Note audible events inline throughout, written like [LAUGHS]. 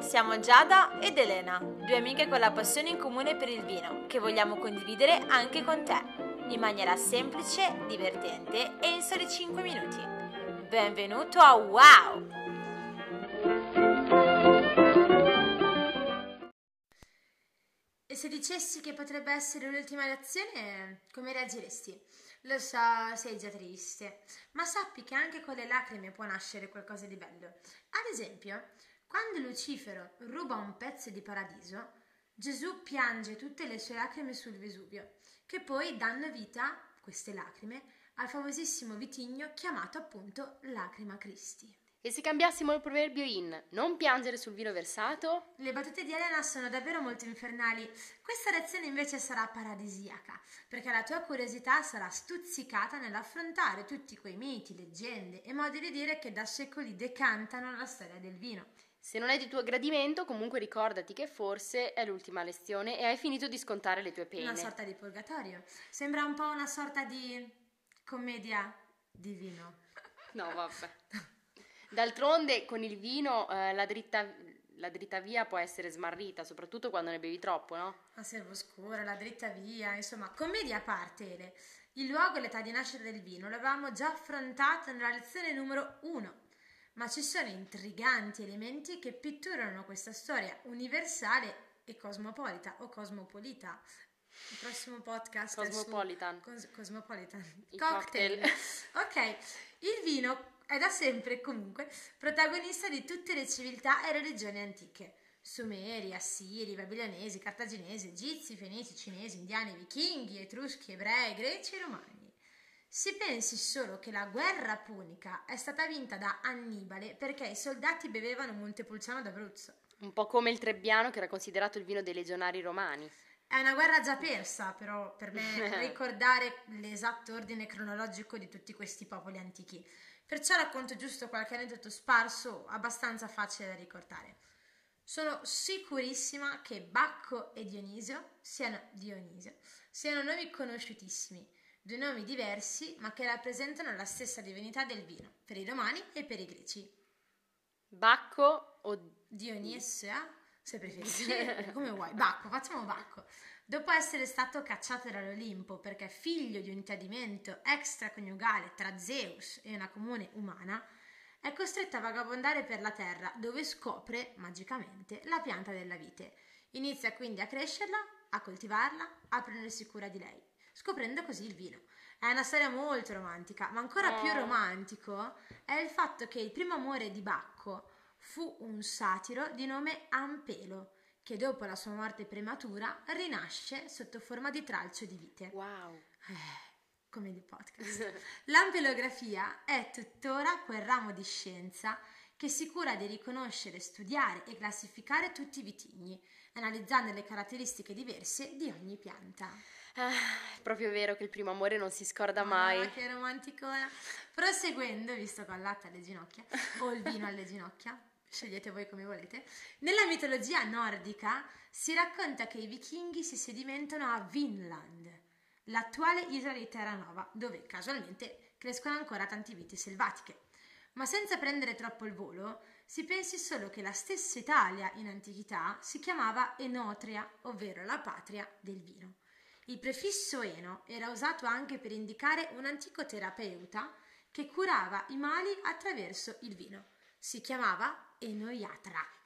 Siamo Giada ed Elena, due amiche con la passione in comune per il vino, che vogliamo condividere anche con te, in maniera semplice, divertente e in soli 5 minuti. Benvenuto a Wow! E se dicessi che potrebbe essere l'ultima lezione, come reagiresti? Lo so, sei già triste, ma sappi che anche con le lacrime può nascere qualcosa di bello. Ad esempio, quando Lucifero ruba un pezzo di paradiso, Gesù piange tutte le sue lacrime sul Vesuvio, che poi danno vita, queste lacrime, al famosissimo vitigno chiamato appunto Lacrima Christi. E se cambiassimo il proverbio in non piangere sul vino versato? Le battute di Elena sono davvero molto infernali. Questa lezione invece sarà paradisiaca, perché la tua curiosità sarà stuzzicata nell'affrontare tutti quei miti, leggende e modi di dire che da secoli decantano la storia del vino. Se non è di tuo gradimento, comunque ricordati che forse è l'ultima lezione e hai finito di scontare le tue pene. Una sorta di purgatorio. Sembra un po' una sorta di commedia di vino. No, vabbè. D'altronde con il vino eh, la, dritta, la dritta via può essere smarrita, soprattutto quando ne bevi troppo, no? La servo scura, la dritta via, insomma, commedia a parte, Ele. Il luogo e l'età di nascita del vino l'avevamo già affrontato nella lezione numero uno, ma ci sono intriganti elementi che pitturano questa storia universale e cosmopolita o cosmopolita. Il prossimo podcast Cosmopolitan. Cos- Cosmopolitan. Cocktail. cocktail. [LAUGHS] ok, il vino è da sempre comunque protagonista di tutte le civiltà e religioni antiche. Sumeri, Assiri, Babilonesi, Cartaginesi, Egizi, Fenici, Cinesi, Indiani, Vichinghi, Etruschi, Ebrei, Greci e Romani. Si pensi solo che la guerra punica è stata vinta da Annibale perché i soldati bevevano Montepulciano d'Abruzzo. Un po' come il Trebbiano che era considerato il vino dei legionari romani. È una guerra già persa, però, per me [LAUGHS] ricordare l'esatto ordine cronologico di tutti questi popoli antichi. Perciò racconto giusto qualche aneddoto sparso, abbastanza facile da ricordare. Sono sicurissima che Bacco e Dionisio siano, Dionisio siano nomi conosciutissimi, due nomi diversi ma che rappresentano la stessa divinità del vino, per i romani e per i greci. Bacco o Dionisia, se preferisci, [LAUGHS] come vuoi. Bacco, facciamo Bacco. Dopo essere stato cacciato dall'Olimpo perché figlio di un tradimento extraconiugale tra Zeus e una comune umana, è costretto a vagabondare per la terra dove scopre, magicamente, la pianta della vite. Inizia quindi a crescerla, a coltivarla, a prendersi cura di lei, scoprendo così il vino. È una storia molto romantica, ma ancora più Oh. romantico è il fatto che il primo amore di Bacco fu un satiro di nome Ampelo, che dopo la sua morte prematura rinasce sotto forma di tralcio di vite. Wow. Eh, come di podcast. [LAUGHS] L'ampelografia è tuttora quel ramo di scienza che si cura di riconoscere, studiare e classificare tutti i vitigni, analizzando le caratteristiche diverse di ogni pianta. Ah, è proprio vero che il primo amore non si scorda mai. Ah, che romanticona. Proseguendo, visto che ho il latte alle ginocchia o il vino alle ginocchia, scegliete voi come volete. Nella mitologia nordica si racconta che i vichinghi si sedimentano a Vinland, l'attuale isola di Terranova, dove casualmente crescono ancora tante viti selvatiche. Ma senza prendere troppo il volo, si pensi solo che la stessa Italia in antichità si chiamava Enotria, ovvero la patria del vino. Il prefisso eno era usato anche per indicare un antico terapeuta che curava i mali attraverso il vino. Si chiamava Enoiatra.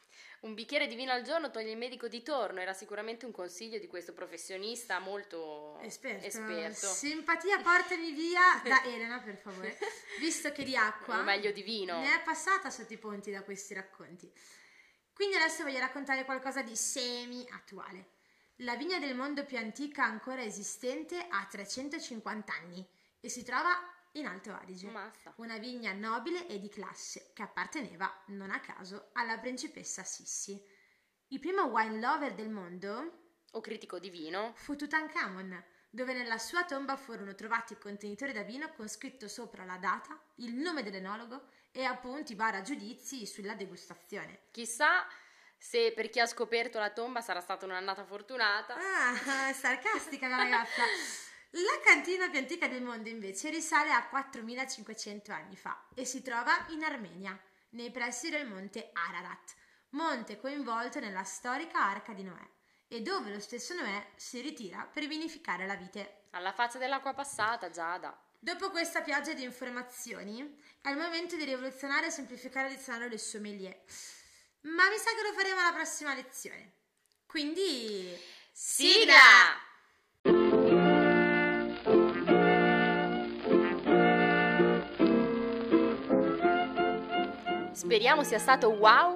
Un bicchiere di vino al giorno toglie il medico di torno, era sicuramente un consiglio di questo professionista molto Esperto. esperto. Simpatia, portami via da [LAUGHS] Elena, per favore. Visto che di acqua O meglio di vino. ne è passata sotto i ponti da questi racconti. Quindi adesso voglio raccontare qualcosa di semi-attuale. La vigna del mondo più antica ancora esistente ha 350 anni e si trova in Alto Adige. Ammazza. Una vigna nobile e di classe che apparteneva, non a caso, alla principessa Sissi. Il primo wine lover del mondo O critico di vino. fu Tutankhamon, dove nella sua tomba furono trovati contenitori da vino con scritto sopra la data, il nome dell'enologo e appunti bara giudizi sulla degustazione. Chissà se per chi ha scoperto la tomba sarà stata un'annata fortunata. Ah, sarcastica la ragazza. [LAUGHS] La cantina più antica del mondo invece risale a 4500 anni fa e si trova in Armenia, nei pressi del monte Ararat, monte coinvolto nella storica arca di Noè, e dove lo stesso Noè si ritira per vinificare la vite. Alla faccia dell'acqua passata, Giada. Dopo questa pioggia di informazioni, è il momento di rivoluzionare e semplificare il dizionario del sommelier. Ma mi sa che lo faremo alla prossima lezione. Quindi... Sigla! Speriamo sia stato wow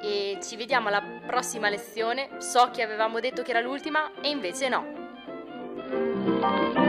e ci vediamo alla prossima lezione. So che avevamo detto che era l'ultima e invece no.